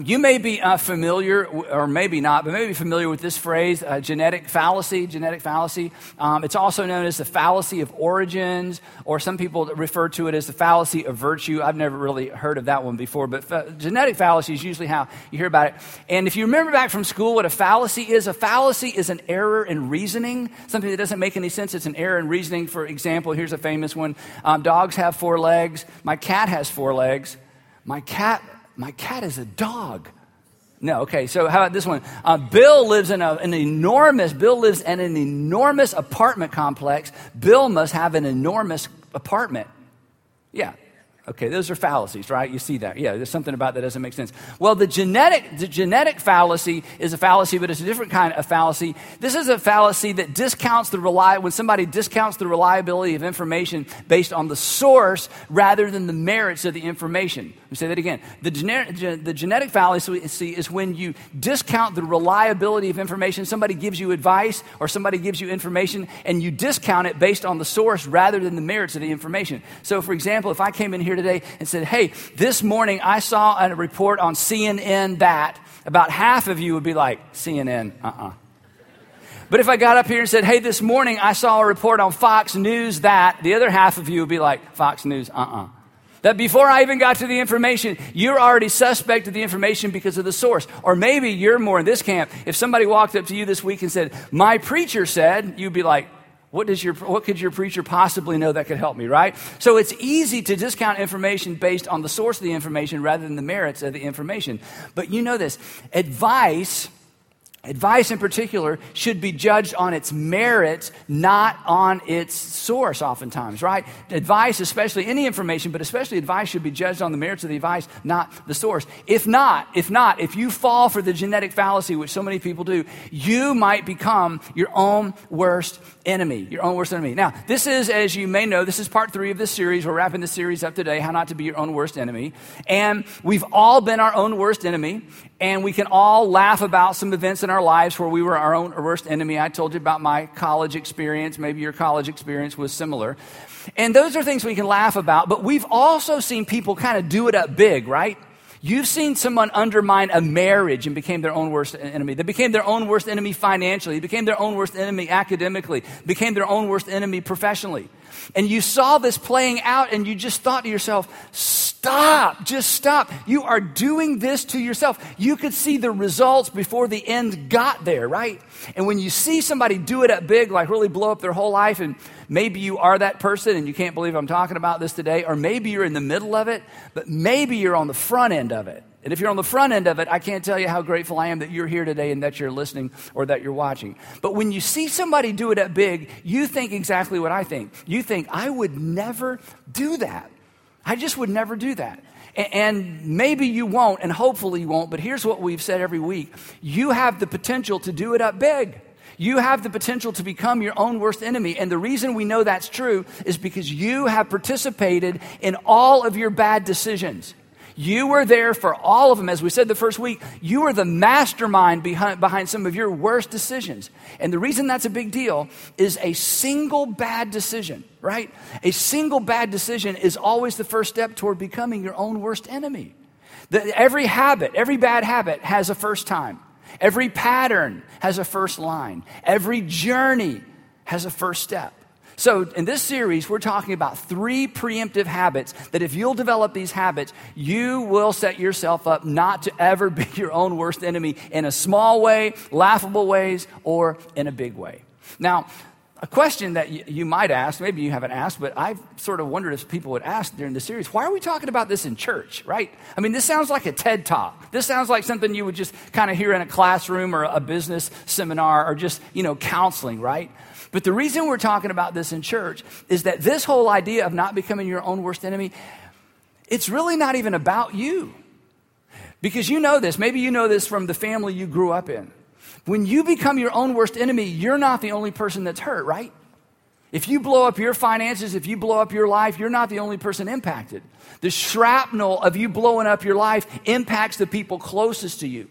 You may be uh, familiar, or maybe not, but maybe familiar with this phrase, uh, genetic fallacy. Genetic fallacy. Um, it's also known as the fallacy of origins, or some people refer to it as the fallacy of virtue. I've never really heard of that one before, but fa- genetic fallacy is usually how you hear about it. And if you remember back from school what a fallacy is, a fallacy is an error in reasoning, something that doesn't make any sense. It's an error in reasoning. For example, here's a famous one um, Dogs have four legs. My cat has four legs. My cat my cat is a dog. No, okay, so how about this one? Uh, Bill lives in a, an enormous, Bill lives in an enormous apartment complex. Bill must have an enormous apartment. Yeah, Okay, those are fallacies, right? You see that. Yeah, there's something about that doesn't make sense. Well, the genetic, the genetic fallacy is a fallacy, but it's a different kind of fallacy. This is a fallacy that discounts the rely when somebody discounts the reliability of information based on the source rather than the merits of the information. Me say that again. The, gener- the genetic fallacy is when you discount the reliability of information. Somebody gives you advice or somebody gives you information and you discount it based on the source rather than the merits of the information. So, for example, if I came in here here today and said, Hey, this morning I saw a report on CNN that, about half of you would be like, CNN, uh uh-uh. uh But if I got up here and said, Hey, this morning I saw a report on Fox News that, the other half of you would be like, Fox News, uh uh-uh. uh that before I even got to the information, you're already suspect of the information because of the source. Or maybe you're more in this camp. If somebody walked up to you this week and said, My preacher said, you'd be like, what, does your, what could your preacher possibly know that could help me, right? So it's easy to discount information based on the source of the information rather than the merits of the information. But you know this advice Advice in particular should be judged on its merits, not on its source, oftentimes, right? Advice, especially any information, but especially advice, should be judged on the merits of the advice, not the source. If not, if not, if you fall for the genetic fallacy, which so many people do, you might become your own worst enemy. Your own worst enemy. Now, this is, as you may know, this is part three of this series. We're wrapping this series up today, How Not to Be Your Own Worst Enemy. And we've all been our own worst enemy, and we can all laugh about some events in our lives where we were our own worst enemy. I told you about my college experience. Maybe your college experience was similar. And those are things we can laugh about, but we've also seen people kind of do it up big, right? You've seen someone undermine a marriage and became their own worst enemy. They became their own worst enemy financially, they became their own worst enemy academically, became their own worst enemy professionally. And you saw this playing out and you just thought to yourself, stop, just stop. You are doing this to yourself. You could see the results before the end got there, right? And when you see somebody do it up big, like really blow up their whole life, and maybe you are that person and you can't believe I'm talking about this today, or maybe you're in the middle of it, but maybe you're on the front end of it. And if you're on the front end of it, I can't tell you how grateful I am that you're here today and that you're listening or that you're watching. But when you see somebody do it up big, you think exactly what I think. You think, I would never do that. I just would never do that. And maybe you won't, and hopefully you won't, but here's what we've said every week you have the potential to do it up big. You have the potential to become your own worst enemy. And the reason we know that's true is because you have participated in all of your bad decisions. You were there for all of them. As we said the first week, you were the mastermind behind, behind some of your worst decisions. And the reason that's a big deal is a single bad decision, right? A single bad decision is always the first step toward becoming your own worst enemy. The, every habit, every bad habit has a first time. Every pattern has a first line. Every journey has a first step. So, in this series, we're talking about three preemptive habits that if you'll develop these habits, you will set yourself up not to ever be your own worst enemy in a small way, laughable ways, or in a big way. Now, a question that you might ask, maybe you haven't asked, but I've sort of wondered if people would ask during the series, why are we talking about this in church, right? I mean, this sounds like a TED talk. This sounds like something you would just kind of hear in a classroom or a business seminar or just, you know, counseling, right? But the reason we're talking about this in church is that this whole idea of not becoming your own worst enemy, it's really not even about you. Because you know this, maybe you know this from the family you grew up in. When you become your own worst enemy, you're not the only person that's hurt, right? If you blow up your finances, if you blow up your life, you're not the only person impacted. The shrapnel of you blowing up your life impacts the people closest to you.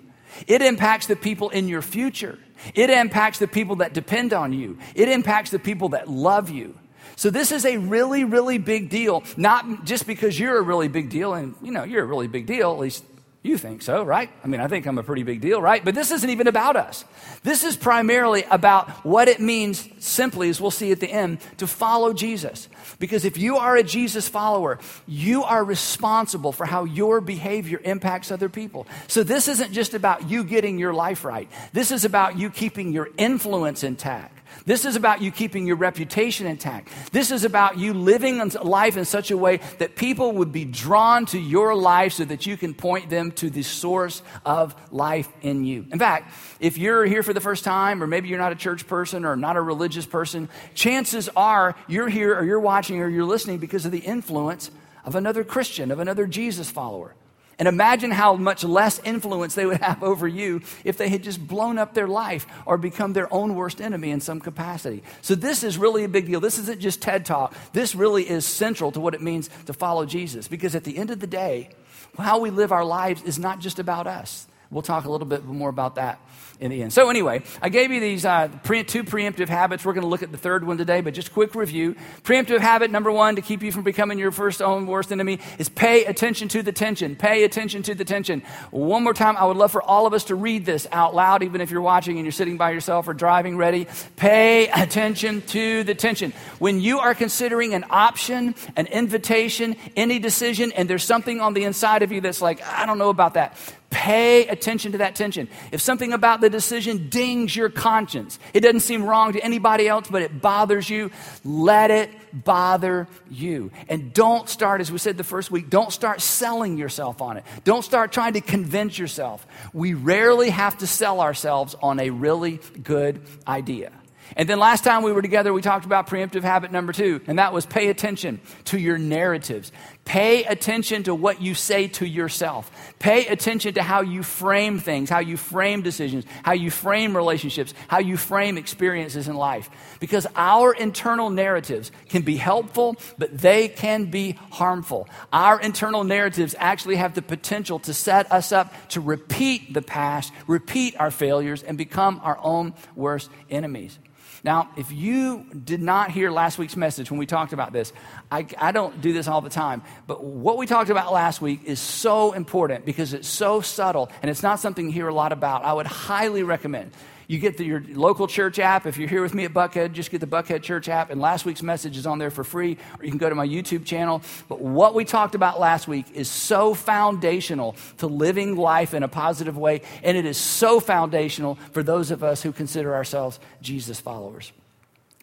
It impacts the people in your future. It impacts the people that depend on you. It impacts the people that love you. So this is a really, really big deal, not just because you're a really big deal, and you know, you're a really big deal, at least You think so, right? I mean, I think I'm a pretty big deal, right? But this isn't even about us. This is primarily about what it means, simply, as we'll see at the end, to follow Jesus. Because if you are a Jesus follower, you are responsible for how your behavior impacts other people. So this isn't just about you getting your life right, this is about you keeping your influence intact. This is about you keeping your reputation intact. This is about you living life in such a way that people would be drawn to your life so that you can point them to the source of life in you. In fact, if you're here for the first time, or maybe you're not a church person or not a religious person, chances are you're here or you're watching or you're listening because of the influence of another Christian, of another Jesus follower. And imagine how much less influence they would have over you if they had just blown up their life or become their own worst enemy in some capacity. So, this is really a big deal. This isn't just TED Talk. This really is central to what it means to follow Jesus. Because at the end of the day, how we live our lives is not just about us. We'll talk a little bit more about that in the end. So, anyway, I gave you these uh, pre- two preemptive habits. We're going to look at the third one today, but just quick review. Preemptive habit number one to keep you from becoming your first own worst enemy is pay attention to the tension. Pay attention to the tension. One more time, I would love for all of us to read this out loud, even if you're watching and you're sitting by yourself or driving ready. Pay attention to the tension. When you are considering an option, an invitation, any decision, and there's something on the inside of you that's like, I don't know about that Pay attention to that tension. If something about the decision dings your conscience, it doesn't seem wrong to anybody else, but it bothers you, let it bother you. And don't start, as we said the first week, don't start selling yourself on it. Don't start trying to convince yourself. We rarely have to sell ourselves on a really good idea. And then last time we were together, we talked about preemptive habit number two, and that was pay attention to your narratives. Pay attention to what you say to yourself. Pay attention to how you frame things, how you frame decisions, how you frame relationships, how you frame experiences in life. Because our internal narratives can be helpful, but they can be harmful. Our internal narratives actually have the potential to set us up to repeat the past, repeat our failures, and become our own worst enemies. Now, if you did not hear last week's message when we talked about this, I, I, don't do this all the time, but what we talked about last week is so important because it's so subtle and it's not something you hear a lot about. I would highly recommend you get the, your local church app. If you're here with me at Buckhead, just get the Buckhead Church app. And last week's message is on there for free, or you can go to my YouTube channel. But what we talked about last week is so foundational to living life in a positive way. And it is so foundational for those of us who consider ourselves Jesus followers.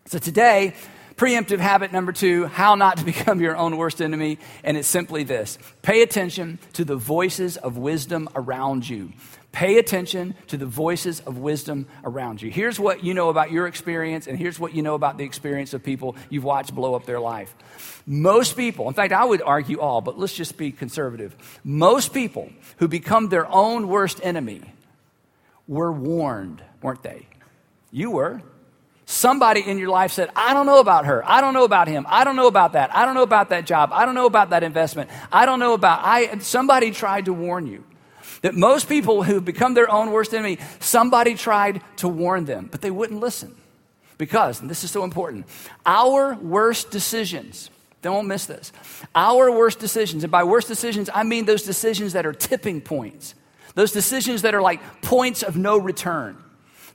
So today, preemptive habit number two how not to become your own worst enemy. And it's simply this pay attention to the voices of wisdom around you. Pay attention to the voices of wisdom around you. Here's what you know about your experience, and here's what you know about the experience of people you've watched blow up their life. Most people, in fact, I would argue all, but let's just be conservative. Most people who become their own worst enemy were warned, weren't they? You were. Somebody in your life said, I don't know about her. I don't know about him. I don't know about that. I don't know about that job. I don't know about that investment. I don't know about I somebody tried to warn you. That most people who become their own worst enemy, somebody tried to warn them, but they wouldn't listen. Because, and this is so important, our worst decisions, don't miss this, our worst decisions, and by worst decisions, I mean those decisions that are tipping points, those decisions that are like points of no return.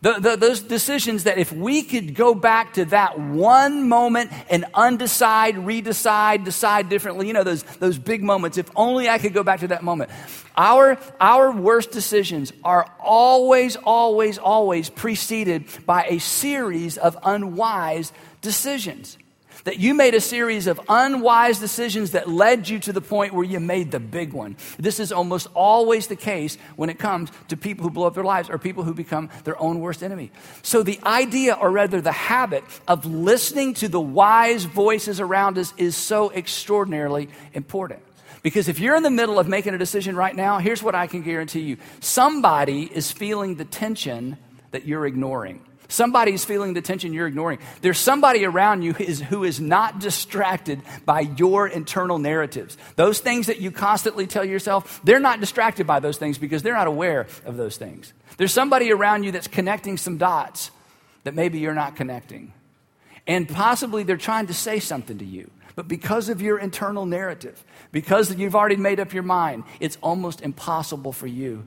The, the, those decisions that if we could go back to that one moment and undecide, redecide, decide differently, you know, those, those big moments, if only I could go back to that moment. Our, our worst decisions are always, always, always preceded by a series of unwise decisions that you made a series of unwise decisions that led you to the point where you made the big one. This is almost always the case when it comes to people who blow up their lives or people who become their own worst enemy. So the idea, or rather the habit, of listening to the wise voices around us is so extraordinarily important. Because if you're in the middle of making a decision right now, here's what I can guarantee you somebody is feeling the tension that you're ignoring. Somebody's feeling the tension you're ignoring. There's somebody around you who is, not distracted by your internal narratives. Those things that you constantly tell yourself, they're not distracted by those things because they're not aware of those things. There's somebody around you that's connecting some dots that maybe you're not connecting. And possibly they're trying to say something to you. But because of your internal narrative, because you've already made up your mind, it's almost impossible for you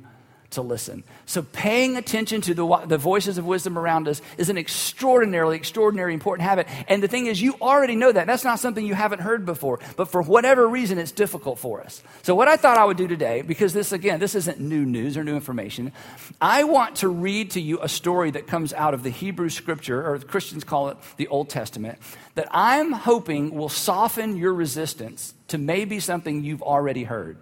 to listen. So, paying attention to the, the voices of wisdom around us is an extraordinarily, extraordinary important habit. And the thing is, you already know that. That's not something you haven't heard before. But for whatever reason, it's difficult for us. So, what I thought I would do today, because this, again, this isn't new news or new information, I want to read to you a story that comes out of the Hebrew scripture, or Christians call it the Old Testament, that I'm hoping will soften your resistance to maybe something you've already heard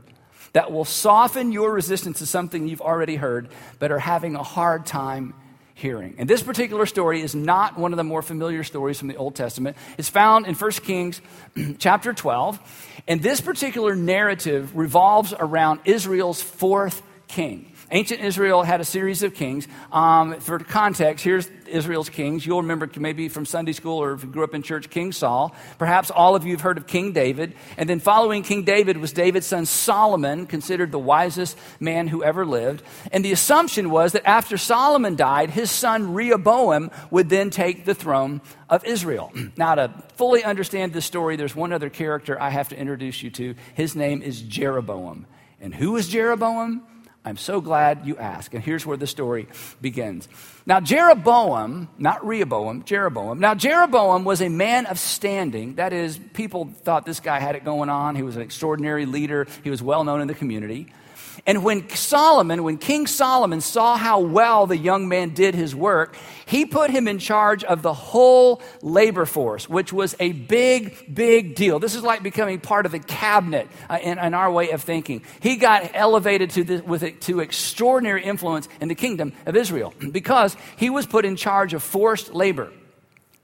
that will soften your resistance to something you've already heard but are having a hard time hearing. And this particular story is not one of the more familiar stories from the Old Testament. It's found in 1 Kings chapter 12. And this particular narrative revolves around Israel's fourth king. Ancient Israel had a series of kings. Um, for context, here's Israel's kings. You'll remember maybe from Sunday school or if you grew up in church, King Saul. Perhaps all of you have heard of King David. And then following King David was David's son Solomon, considered the wisest man who ever lived. And the assumption was that after Solomon died, his son Rehoboam would then take the throne of Israel. Now, to fully understand this story, there's one other character I have to introduce you to. His name is Jeroboam. And who is Jeroboam? I'm so glad you asked. And here's where the story begins. Now, Jeroboam, not Rehoboam, Jeroboam. Now, Jeroboam was a man of standing. That is, people thought this guy had it going on. He was an extraordinary leader, he was well known in the community. And when Solomon, when King Solomon saw how well the young man did his work, he put him in charge of the whole labor force, which was a big, big deal. This is like becoming part of the cabinet uh, in, in, our way of thinking. He got elevated to, with to extraordinary influence in the kingdom of Israel because he was put in charge of forced labor.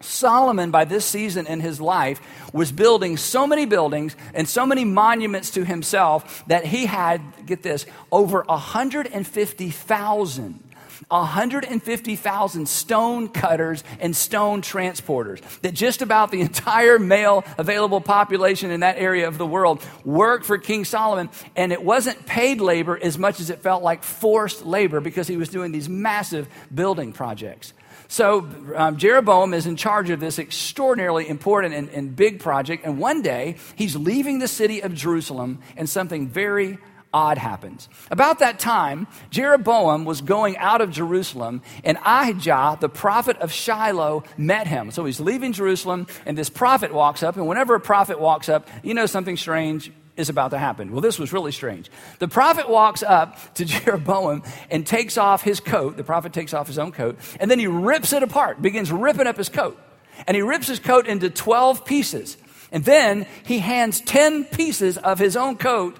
Solomon, by this season in his life, was building so many buildings and so many monuments to himself that he had, get this, over 150,000 150,000 stone cutters and stone transporters. That just about the entire male available population in that area of the world worked for King Solomon. And it wasn't paid labor as much as it felt like forced labor because he was doing these massive building projects. So um, Jeroboam is in charge of this extraordinarily important and, and big project. And one day, he's leaving the city of Jerusalem, and something very odd happens. About that time, Jeroboam was going out of Jerusalem, and Ahijah, the prophet of Shiloh, met him. So he's leaving Jerusalem, and this prophet walks up, and whenever a prophet walks up, you know something strange is about to happen. Well, this was really strange. The prophet walks up to Jeroboam and takes off his coat. The prophet takes off his own coat, and then he rips it apart, begins ripping up his coat. And he rips his coat into 12 pieces. And then he hands 10 pieces of his own coat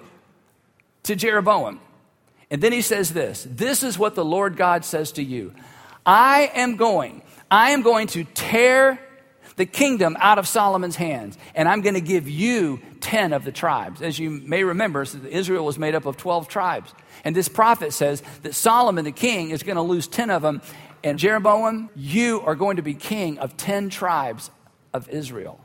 to Jeroboam. And then he says this This is what the Lord God says to you I am going, I am going to tear the kingdom out of Solomon's hands, and I'm going to give you 10 of the tribes. As you may remember, Israel was made up of 12 tribes. And this prophet says that Solomon, the king, is going to lose 10 of them. And Jeroboam, you are going to be king of 10 tribes of Israel.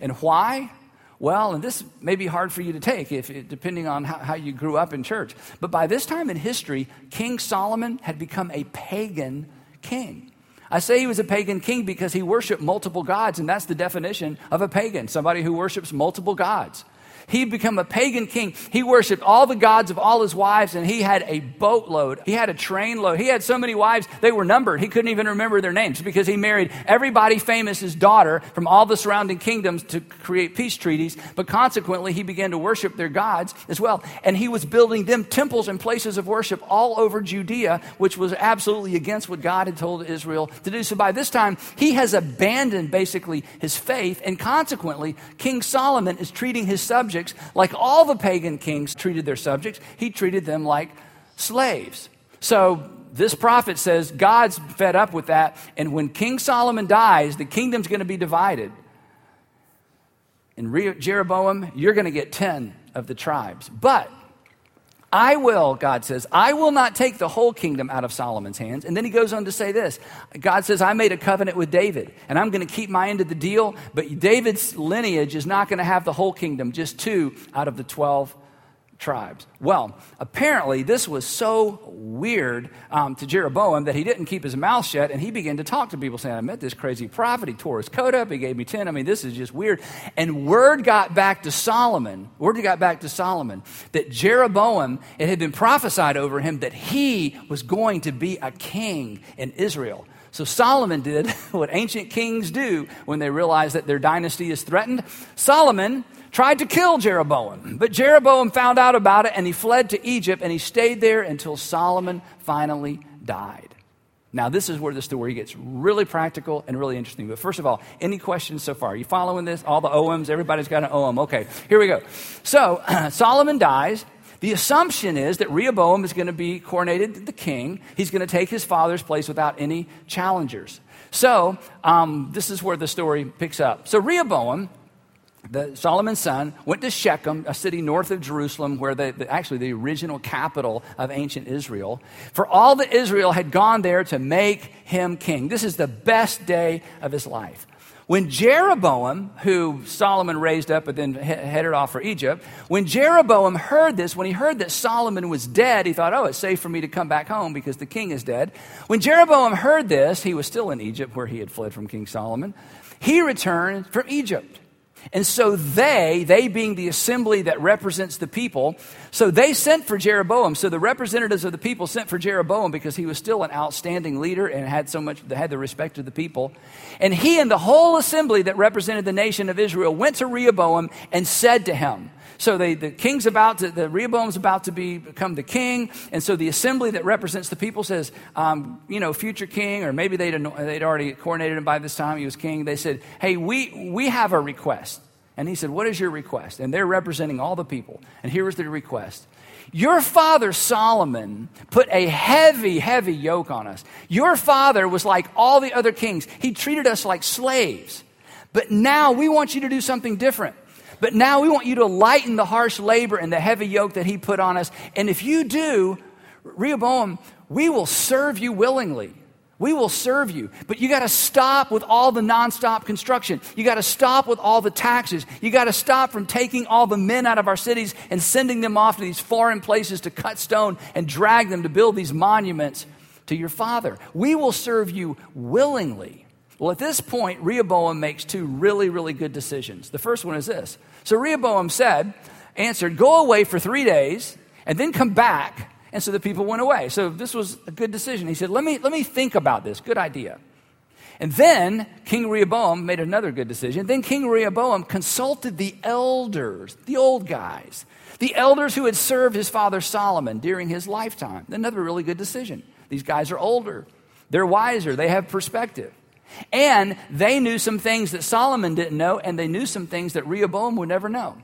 And why? Well, and this may be hard for you to take if, depending on how, how you grew up in church. But by this time in history, King Solomon had become a pagan king. I say he was a pagan king because he worshiped multiple gods, and that's the definition of a pagan somebody who worships multiple gods. He'd become a pagan king. He worshiped all the gods of all his wives, and he had a boatload. He had a trainload. He had so many wives, they were numbered. He couldn't even remember their names because he married everybody famous as daughter from all the surrounding kingdoms to create peace treaties. But consequently, he began to worship their gods as well. And he was building them temples and places of worship all over Judea, which was absolutely against what God had told Israel to do. So by this time, he has abandoned basically his faith, and consequently, King Solomon is treating his subjects subjects like all the pagan kings treated their subjects. He treated them like slaves. So this prophet says God's fed up with that. And when King Solomon dies, the kingdom's going to be divided. In Jeroboam, you're going to get 10 of the tribes. But I will, God says, I will not take the whole kingdom out of Solomon's hands. And then he goes on to say this God says, I made a covenant with David, and I'm going to keep my end of the deal, but David's lineage is not going to have the whole kingdom, just two out of the 12 tribes. Well, apparently, this was so weird um, to Jeroboam that he didn't keep his mouth shut and he began to talk to people saying, I met this crazy prophet. He tore his coat up. He gave me 10. I mean, this is just weird. And word got back to Solomon, word got back to Solomon that Jeroboam, it had been prophesied over him that he was going to be a king in Israel. So Solomon did what ancient kings do when they realize that their dynasty is threatened. Solomon tried to kill Jeroboam. But Jeroboam found out about it and he fled to Egypt and he stayed there until Solomon finally died. Now, this is where the story gets really practical and really interesting. But first of all, any questions so far? Are you following this? All the OMs, everybody's got an OM. Okay, here we go. So, Solomon dies. The assumption is that Rehoboam is going to be coronated the king. He's going to take his father's place without any challengers. So, um, this is where the story picks up. So, Rehoboam the Solomon's son went to Shechem, a city north of Jerusalem, where the, the, actually the original capital of ancient Israel. For all that Israel had gone there to make him king. This is the best day of his life. When Jeroboam, who Solomon raised up but then headed off for Egypt, when Jeroboam heard this, when he heard that Solomon was dead, he thought, oh, it's safe for me to come back home because the king is dead. When Jeroboam heard this, he was still in Egypt where he had fled from King Solomon. He returned from Egypt. And so they, they being the assembly that represents the people, so they sent for Jeroboam. So the representatives of the people sent for Jeroboam because he was still an outstanding leader and had so much, had the respect of the people. And he and the whole assembly that represented the nation of Israel went to Rehoboam and said to him, so they, the king's about to, the Rehoboam's about to be, become the king. And so the assembly that represents the people says, um, you know, future king, or maybe they'd, they'd already coronated him by this time, he was king. They said, hey, we, we have a request. And he said, What is your request? And they're representing all the people. And here was the request Your father Solomon put a heavy, heavy yoke on us. Your father was like all the other kings, he treated us like slaves. But now we want you to do something different. But now we want you to lighten the harsh labor and the heavy yoke that he put on us. And if you do, Rehoboam, we will serve you willingly. We will serve you. But you got to stop with all the nonstop construction. You got to stop with all the taxes. You got to stop from taking all the men out of our cities and sending them off to these foreign places to cut stone and drag them to build these monuments to your father. We will serve you willingly. Well, at this point, Rehoboam makes two really, really good decisions. The first one is this. So Rehoboam said, answered, Go away for three days and then come back and so the people went away. So this was a good decision. He said, Let me, let me think about this. Good idea. And then King Rehoboam made another good decision. Then King Rehoboam consulted the elders, the old guys, the elders who had served his father Solomon during his lifetime. Another really good decision. These guys are older, they're wiser, they have perspective. And they knew some things that Solomon didn't know, and they knew some things that Rehoboam would never know.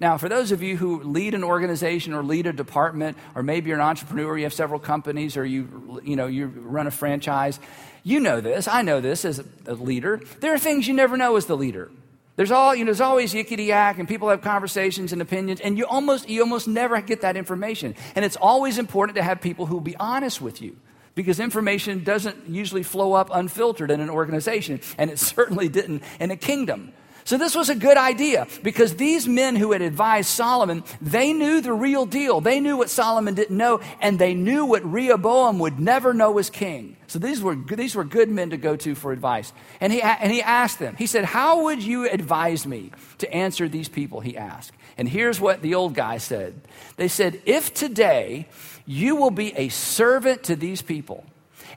Now, for those of you who lead an organization or lead a department, or maybe you're an entrepreneur, you have several companies, or you, you, know, you run a franchise, you know this. I know this as a leader. There are things you never know as the leader. There's, all, you know, there's always yickety yak, and people have conversations and opinions, and you almost, you almost never get that information. And it's always important to have people who will be honest with you because information doesn't usually flow up unfiltered in an organization, and it certainly didn't in a kingdom. So this was a good idea because these men who had advised Solomon, they knew the real deal. They knew what Solomon didn't know, and they knew what Rehoboam would never know as king. So these were, these were good men to go to for advice. And he, and he asked them, he said, How would you advise me to answer these people? He asked. And here's what the old guy said They said, If today you will be a servant to these people,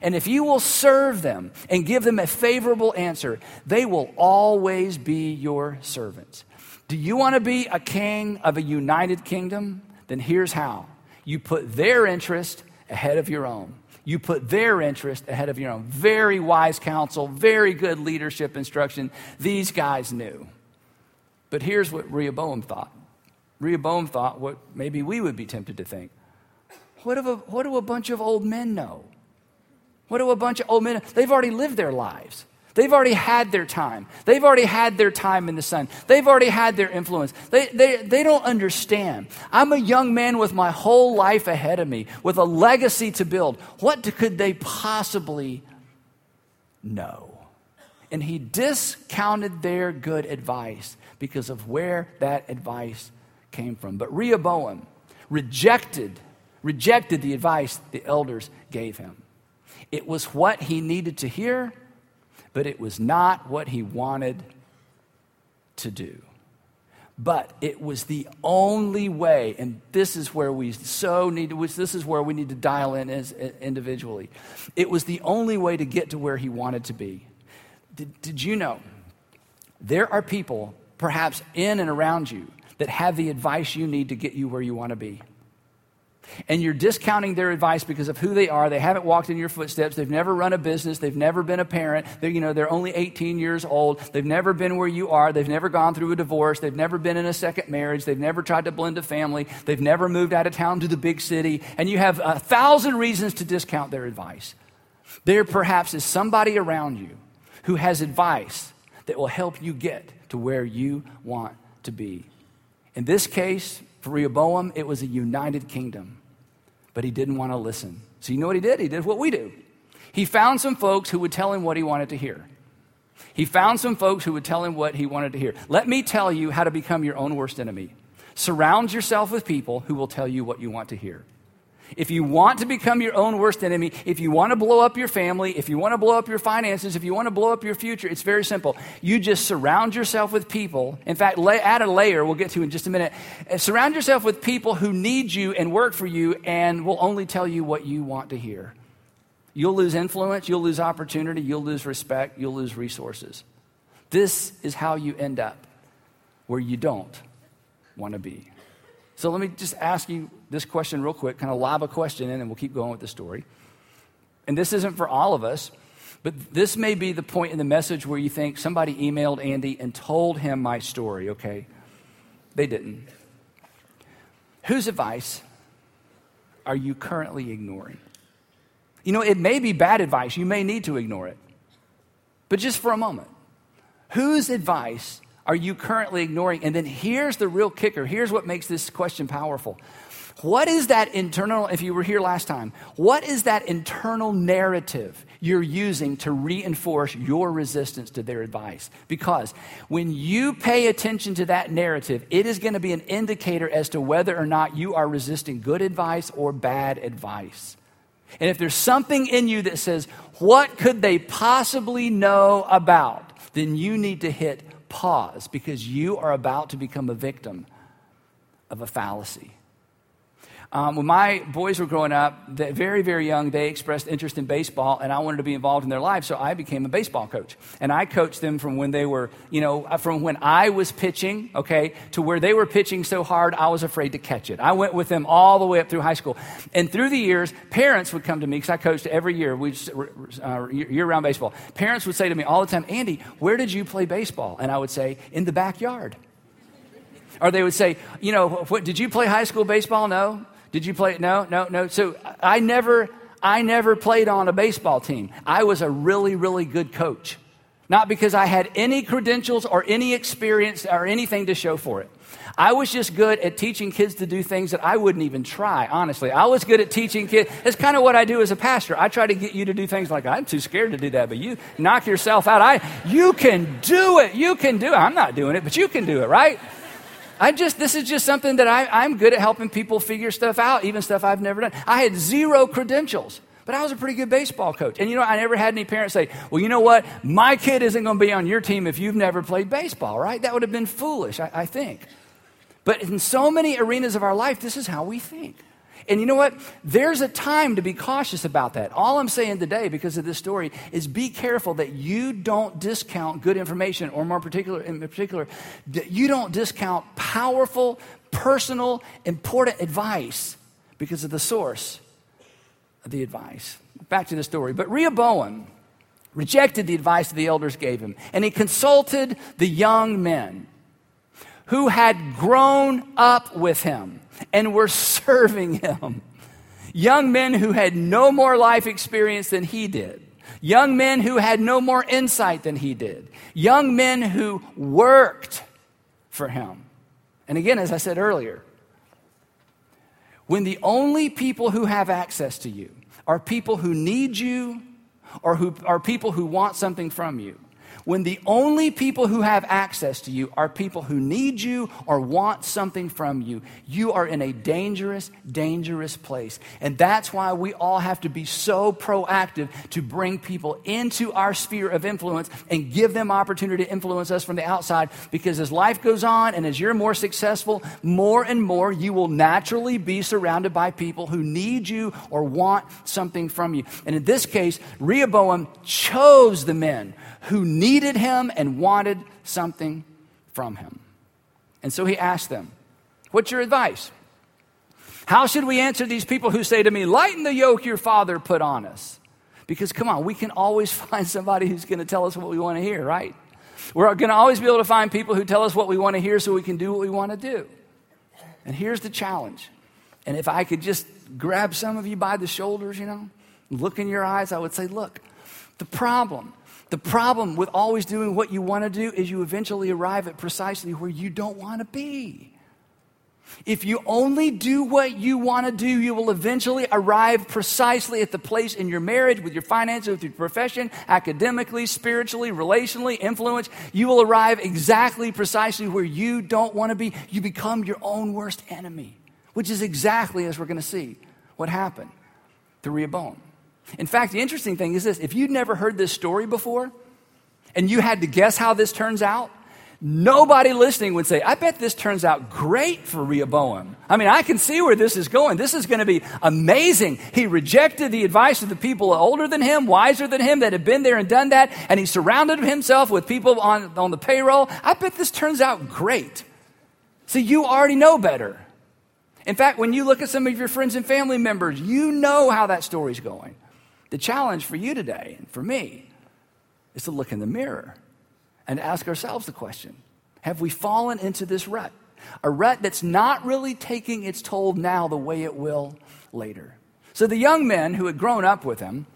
and if you will serve them and give them a favorable answer, they will always be your servants. Do you want to be a king of a united kingdom? Then here's how you put their interest ahead of your own. You put their interest ahead of your own. Very wise counsel, very good leadership instruction. These guys knew. But here's what Rehoboam thought Rehoboam thought what maybe we would be tempted to think. What do a, what do a bunch of old men know? What do a bunch of old men? They've already lived their lives. They've already had their time. They've already had their time in the sun. They've already had their influence. They, they, they don't understand. I'm a young man with my whole life ahead of me, with a legacy to build. What could they possibly know? And he discounted their good advice because of where that advice came from. But Rehoboam, rejected, rejected the advice the elders gave him. It was what he needed to hear, but it was not what he wanted to do. But it was the only way, and this is where we so need to, this is where we need to dial in as uh, individually. It was the only way to get to where he wanted to be. Did, did you know there are people, perhaps in and around you, that have the advice you need to get you where you want to be? And you're discounting their advice because of who they are. They haven't walked in your footsteps. They've never run a business. They've never been a parent. They're, you know, they're only 18 years old. They've never been where you are. They've never gone through a divorce. They've never been in a second marriage. They've never tried to blend a family. They've never moved out of town to the big city. And you have a thousand reasons to discount their advice. There perhaps is somebody around you who has advice that will help you get to where you want to be. In this case, for Rehoboam, it was a united kingdom but he didn't want to listen. So you know what he did? He did what we do. He found some folks who would tell him what he wanted to hear. He found some folks who would tell him what he wanted to hear. Let me tell you how to become your own worst enemy. Surround yourself with people who will tell you what you want to hear. If you want to become your own worst enemy, if you want to blow up your family, if you want to blow up your finances, if you want to blow up your future, it's very simple. You just surround yourself with people. In fact, lay, add a layer we'll get to in just a minute. Uh, surround yourself with people who need you and work for you and will only tell you what you want to hear. You'll lose influence, you'll lose opportunity, you'll lose respect, you'll lose resources. This is how you end up where you don't want to be. So let me just ask you this question real quick, kind of lob a question in, and we'll keep going with the story. And this isn't for all of us, but this may be the point in the message where you think somebody emailed Andy and told him my story, okay? They didn't. Whose advice are you currently ignoring? You know, it may be bad advice. You may need to ignore it. But just for a moment, whose advice are you currently ignoring? And then here's the real kicker. Here's what makes this question powerful. What is that internal, if you were here last time, what is that internal narrative you're using to reinforce your resistance to their advice? Because when you pay attention to that narrative, it is going to be an indicator as to whether or not you are resisting good advice or bad advice. And if there's something in you that says, what could they possibly know about? Then you need to hit pause because you are about to become a victim of a fallacy. Um, when my boys were growing up, very, very young, they expressed interest in baseball, and I wanted to be involved in their lives, so I became a baseball coach. And I coached them from when they were, you know, uh, from when I was pitching, okay, to where they were pitching so hard I was afraid to catch it. I went with them all the way up through high school. And through the years, parents would come to me, because I coached every year, we uh, year round baseball. Parents would say to me all the time, Andy, where did you play baseball? And I would say, in the backyard. Or they would say, you know, what, did you play high school baseball? No. Did you play? No, no, no. So I never, I never played on a baseball team. I was a really, really good coach. Not because I had any credentials or any experience or anything to show for it. I was just good at teaching kids to do things that I wouldn't even try, honestly. I was good at teaching kids. It's kind of what I do as a pastor. I try to get you to do things like, I'm too scared to do that, but you knock yourself out. I, you can do it. You can do it. I'm not doing it, but you can do it, right? I just, this is just something that I, I'm good at helping people figure stuff out, even stuff I've never done. I had zero credentials, but I was a pretty good baseball coach. And you know, I never had any parents say, well, you know what? My kid isn't going to be on your team if you've never played baseball, right? That would have been foolish, I, I think. But in so many arenas of our life, this is how we think. And you know what? There's a time to be cautious about that. All I'm saying today, because of this story, is be careful that you don't discount good information, or more particular, in particular, that you don't discount powerful, personal, important advice because of the source of the advice. Back to the story. But Rehoboam rejected the advice that the elders gave him, and he consulted the young men who had grown up with him and were serving him. Young men who had no more life experience than he did. Young men who had no more insight than he did. Young men who worked for him. And again, as I said earlier, when the only people who have access to you are people who need you or who are people who want something from you, when the only people who have access to you are people who need you or want something from you, you are in a dangerous, dangerous place. And that's why we all have to be so proactive to bring people into our sphere of influence and give them opportunity to influence us from the outside. Because as life goes on and as you're more successful, more and more you will naturally be surrounded by people who need you or want something from you. And in this case, Rehoboam chose the men who needed him and wanted something from him. And so he asked them, What's your advice? How should we answer these people who say to me, Lighten the yoke your father put on us? Because come on, we can always find somebody who's going to tell us what we want to hear, right? We're going to always be able to find people who tell us what we want to hear so we can do what we want to do. And here's the challenge. And if I could just grab some of you by the shoulders, you know, look in your eyes, I would say, Look, the problem the problem with always doing what you want to do is you eventually arrive at precisely where you don't want to be. If you only do what you want to do, you will eventually arrive precisely at the place in your marriage, with your finances, with your profession, academically, spiritually, relationally, influence. You will arrive exactly precisely where you don't want to be. You become your own worst enemy, which is exactly as we're going to see what happened to Rehoboam. In fact, the interesting thing is this if you'd never heard this story before and you had to guess how this turns out, nobody listening would say, I bet this turns out great for Rehoboam. I mean, I can see where this is going. This is going to be amazing. He rejected the advice of the people older than him, wiser than him, that had been there and done that, and he surrounded himself with people on, on the payroll. I bet this turns out great. See, you already know better. In fact, when you look at some of your friends and family members, you know how that story's going. The challenge for you today and for me is to look in the mirror and ask ourselves the question Have we fallen into this rut? A rut that's not really taking its toll now the way it will later. So the young men who had grown up with him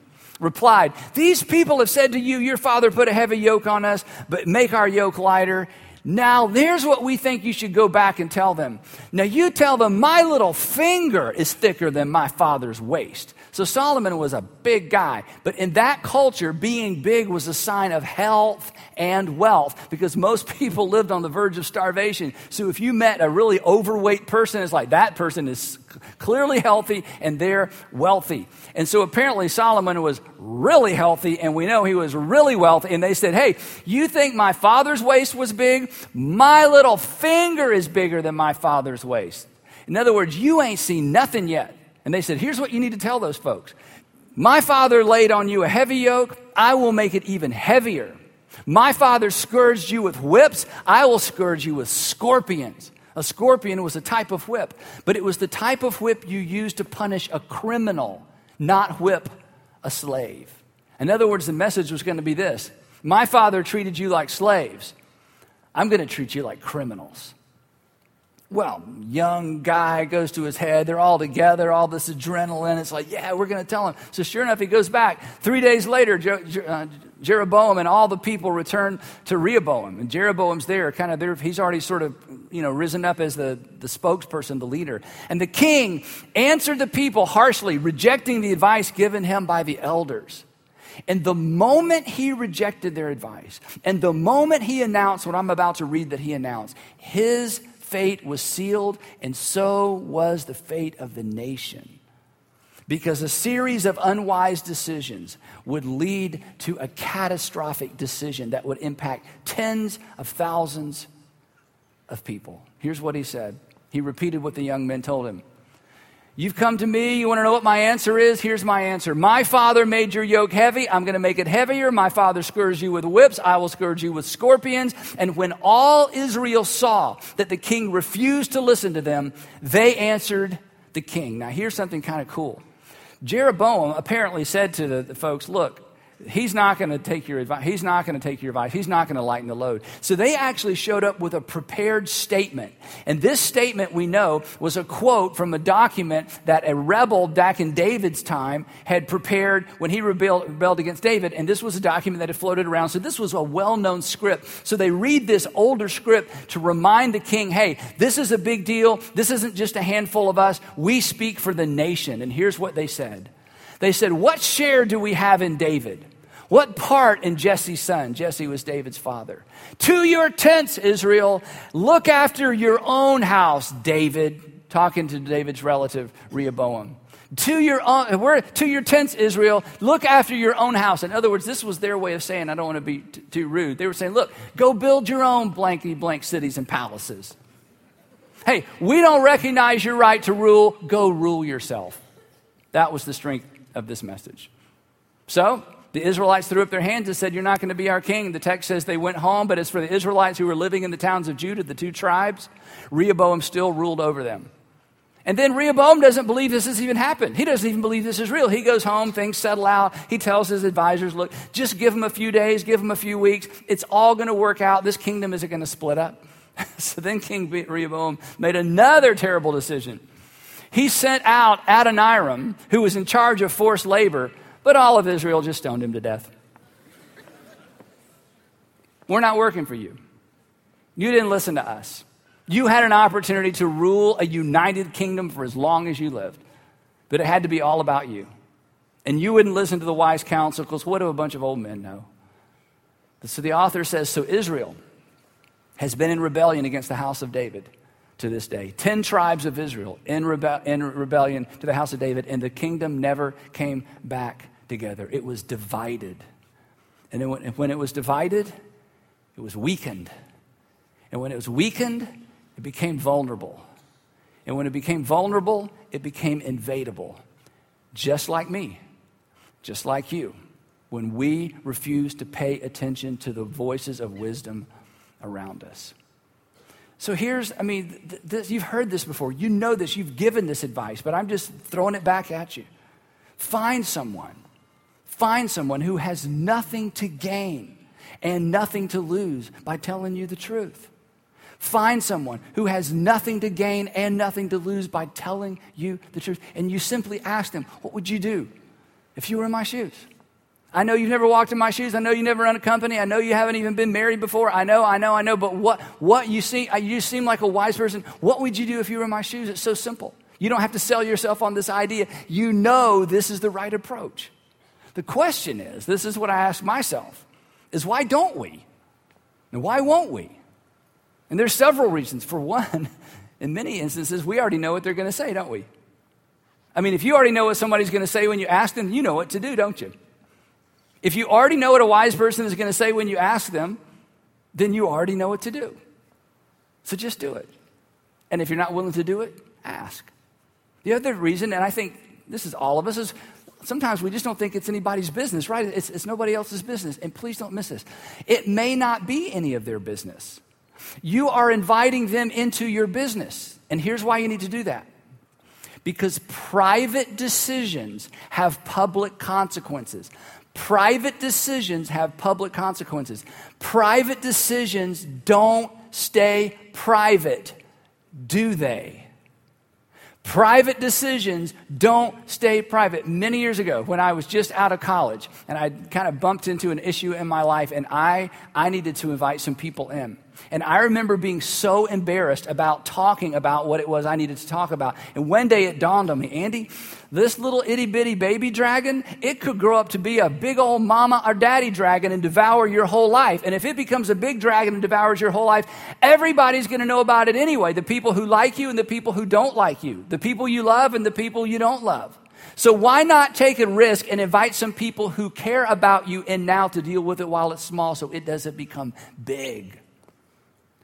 replied, These people have said to you, Your father put a heavy yoke on us, but make our yoke lighter. Now, there's what we think you should go back and tell them. Now, you tell them, My little finger is thicker than my father's waist. So Solomon was a big guy, but in that culture, being big was a sign of health and wealth because most people lived on the verge of starvation. So if you met a really overweight person, it's like that person is clearly healthy and they're wealthy. And so apparently Solomon was really healthy and we know he was really wealthy. And they said, Hey, you think my father's waist was big? My little finger is bigger than my father's waist. In other words, you ain't seen nothing yet. And they said, Here's what you need to tell those folks My father laid on you a heavy yoke, I will make it even heavier. My father scourged you with whips, I will scourge you with scorpions. A scorpion was a type of whip, but it was the type of whip you used to punish a criminal, not whip a slave. In other words, the message was going to be this My father treated you like slaves, I'm going to treat you like criminals well, young guy goes to his head. They're all together, all this adrenaline. It's like, yeah, we're going to tell him. So, sure enough, he goes back. Three days later, uh, Jeroboam and all the people return to Rehoboam. And Jeroboam's there, kind of there. He's already sort of, you know, risen up as the, the spokesperson, the leader. And the king answered the people harshly, rejecting the advice given him by the elders. And the moment he rejected their advice, and the moment he announced what I'm about to read that he announced, his fate was sealed, and so was the fate of the nation. Because a series of unwise decisions would lead to a catastrophic decision that would impact tens of thousands of people. Here's what he said. He repeated what the young men told him You've come to me. You want to know what my answer is? Here's my answer. My father made your yoke heavy. I'm going to make it heavier. My father scourged you with whips. I will scourge you with scorpions. And when all Israel saw that the king refused to listen to them, they answered the king. Now, here's something kind of cool. Jeroboam apparently said to the, the folks, Look, He's not going to take your advice. He's not going to take your advice. He's not going to lighten the load. So they actually showed up with a prepared statement. And this statement, we know, was a quote from a document that a rebel back in David's time had prepared when he rebelled, rebelled against David. And this was a document that had floated around. So this was a well known script. So they read this older script to remind the king hey, this is a big deal. This isn't just a handful of us. We speak for the nation. And here's what they said they said, What share do we have in David? What part in Jesse's son? Jesse was David's father. To your tents, Israel. Look after your own house, David. Talking to David's relative, Rehoboam. To your own, where, to your tents, Israel. Look after your own house. In other words, this was their way of saying, I don't want to be t- too rude. They were saying, look, go build your own blankety blank cities and palaces. Hey, we don't recognize your right to rule. Go rule yourself. That was the strength of this message. So, the Israelites threw up their hands and said, You're not going to be our king. The text says they went home, but as for the Israelites who were living in the towns of Judah, the two tribes, Rehoboam still ruled over them. And then Rehoboam doesn't believe this has even happened. He doesn't even believe this is real. He goes home, things settle out. He tells his advisors, Look, just give him a few days, give him a few weeks. It's all going to work out. This kingdom isn't going to split up. so then King Rehoboam made another terrible decision. He sent out Adoniram, who was in charge of forced labor, but all of Israel just stoned him to death. We're not working for you. You didn't listen to us. You had an opportunity to rule a united kingdom for as long as you lived, but it had to be all about you. And you wouldn't listen to the wise counsel because what do a bunch of old men know? So the author says So Israel has been in rebellion against the house of David to this day. Ten tribes of Israel in, rebe- in rebellion to the house of David, and the kingdom never came back together. It was divided. And when it was divided, it was weakened. And when it was weakened, it became vulnerable. And when it became vulnerable, it became invadable. Just like me, just like you, when we refuse to pay attention to the voices of wisdom around us. So here's, I mean, th- this, you've heard this before. You know this. You've given this advice, but I'm just throwing it back at you. Find someone Find someone who has nothing to gain and nothing to lose by telling you the truth. Find someone who has nothing to gain and nothing to lose by telling you the truth. And you simply ask them, What would you do if you were in my shoes? I know you've never walked in my shoes. I know you never run a company. I know you haven't even been married before. I know, I know, I know. But what, what you see, uh, you seem like a wise person. What would you do if you were in my shoes? It's so simple. You don't have to sell yourself on this idea. You know this is the right approach. The question is this is what I ask myself is why don't we? And why won't we? And there's several reasons. For one, in many instances, we already know what they're going to say, don't we? I mean, if you already know what somebody's going to say when you ask them, you know what to do, don't you? If you already know what a wise person is going to say when you ask them, then you already know what to do. So just do it. And if you're not willing to do it, ask. The other reason, and I think this is all of us, is sometimes we just don't think it's anybody's business, right? It's, it's nobody else's business. And please don't miss this. It may not be any of their business. You are inviting them into your business. And here's why you need to do that because private decisions have public consequences. Private decisions have public consequences. Private decisions don't stay private, do they? Private decisions don't stay private. Many years ago, when I was just out of college and I kind of bumped into an issue in my life, and I, I needed to invite some people in. And I remember being so embarrassed about talking about what it was I needed to talk about. And one day it dawned on me, Andy, this little itty bitty baby dragon, it could grow up to be a big old mama or daddy dragon and devour your whole life. And if it becomes a big dragon and devours your whole life, everybody's going to know about it anyway. The people who like you and the people who don't like you, the people you love and the people you don't love. So why not take a risk and invite some people who care about you and now to deal with it while it's small so it doesn't become big?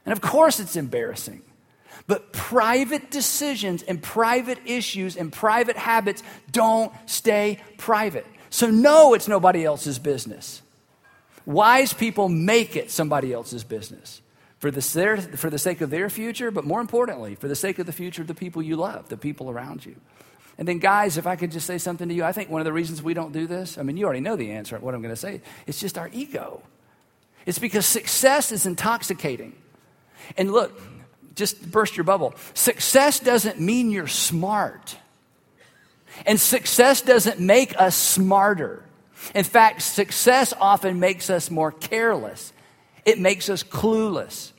And of course, it's embarrassing. But private decisions and private issues and private habits don't stay private. So, no, it's nobody else's business. Wise people make it somebody else's business for the, for the sake of their future, but more importantly, for the sake of the future of the people you love, the people around you. And then, guys, if I could just say something to you, I think one of the reasons we don't do this, I mean, you already know the answer what I'm going to say, it's just our ego. It's because success is intoxicating. And look, just burst your bubble. Success doesn't mean you're smart. And success doesn't make us smarter. In fact, success often makes us more careless. It makes us clueless.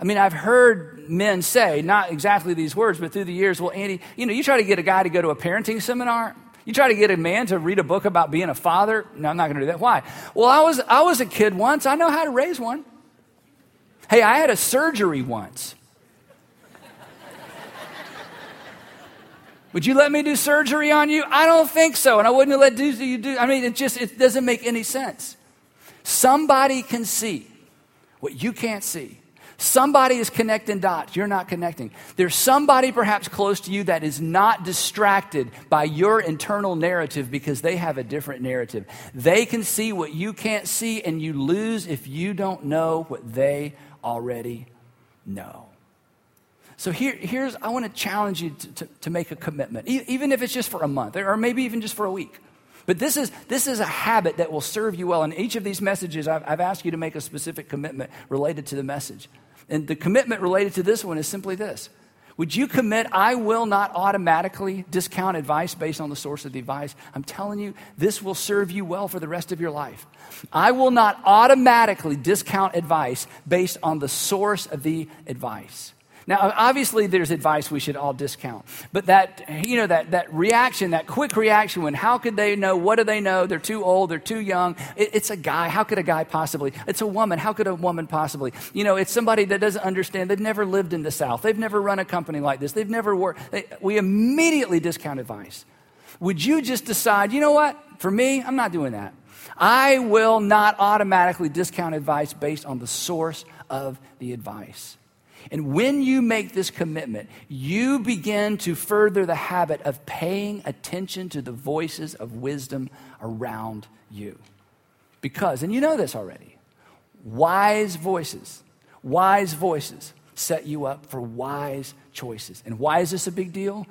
I mean, I've heard men say, not exactly these words, but through the years, well, Andy, you know, you try to get a guy to go to a parenting seminar, You try to get a man to read a book about being a father? No, I'm not going to do that. Why? Well, I was, I was a kid once. I know how to raise one. Hey, I had a surgery once. Would you let me do surgery on you? I don't think so. And I wouldn't let do, you do. I mean, it just it doesn't make any sense. Somebody can see what you can't see. Somebody is connecting dots. You're not connecting. There's somebody perhaps close to you that is not distracted by your internal narrative because they have a different narrative. They can see what you can't see, and you lose if you don't know what they already know. So here, here's, I want to challenge you to, to, to make a commitment, e- even if it's just for a month or maybe even just for a week. But this is, this is a habit that will serve you well. In each of these messages, I've, I've asked you to make a specific commitment related to the message. And the commitment related to this one is simply this Would you commit, I will not automatically discount advice based on the source of the advice? I'm telling you, this will serve you well for the rest of your life. I will not automatically discount advice based on the source of the advice. Now, obviously, there's advice we should all discount. But that, you know, that, that reaction, that quick reaction when how could they know? What do they know? They're too old. They're too young. It, it's a guy. How could a guy possibly? It's a woman. How could a woman possibly? You know, it's somebody that doesn't understand. They've never lived in the South. They've never run a company like this. They've never worked. They, we immediately discount advice. Would you just decide, you know what? For me, I'm not doing that. I will not automatically discount advice based on the source of the advice. And when you make this commitment, you begin to further the habit of paying attention to the voices of wisdom around you. Because, and you know this already, wise voices, wise voices set you up for wise choices. And why is this a big deal?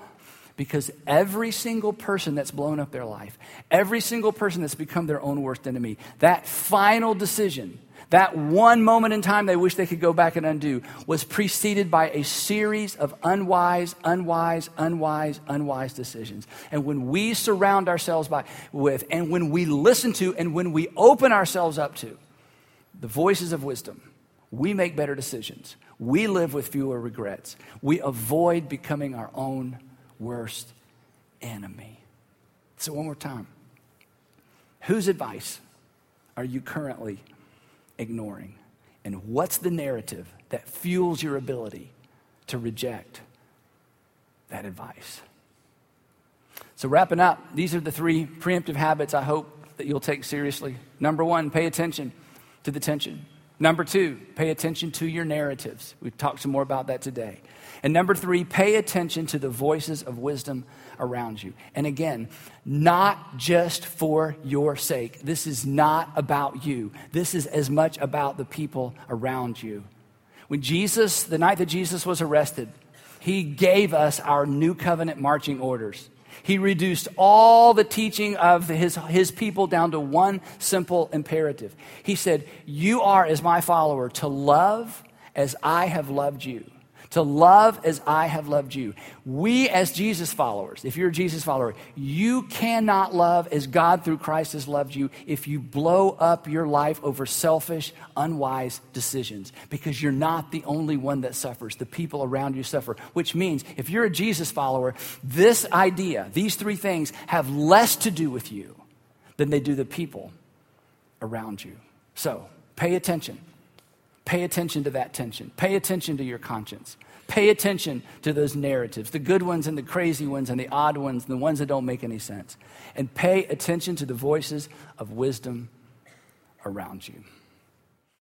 Because every single person that's blown up their life, every single person that's become their own worst enemy, that final decision that one moment in time they wish they could go back and undo was preceded by a series of unwise, unwise, unwise, unwise decisions. And when we surround ourselves by, with, and when we listen to, and when we open ourselves up to the voices of wisdom, we make better decisions. We live with fewer regrets. We avoid becoming our own worst enemy. So, one more time. Whose advice are you currently ignoring? And what's the narrative that fuels your ability to reject that advice? So, wrapping up, these are the three preemptive habits I hope that you'll take seriously. Number one, pay attention to the tension. Number two, pay attention to your narratives. We've talked some more about that today. And number three, pay attention to the voices of wisdom around you. And again, not just for your sake. This is not about you. This is as much about the people around you. When Jesus, the night that Jesus was arrested, he gave us our new covenant marching orders. He reduced all the teaching of his, his people down to one simple imperative. He said, You are, as my follower, to love as I have loved you to love as I have loved you. We, as Jesus followers, if you're a Jesus follower, you cannot love as God through Christ has loved you if you blow up your life over selfish, unwise decisions because you're not the only one that suffers. The people around you suffer, which means if you're a Jesus follower, this idea, these three things, have less to do with you than they do the people around you. So, pay attention. Pay attention to that tension. Pay attention to your conscience. Pay attention to those narratives, the good ones and the crazy ones and the odd ones and the ones that don't make any sense. And pay attention to the voices of wisdom around you.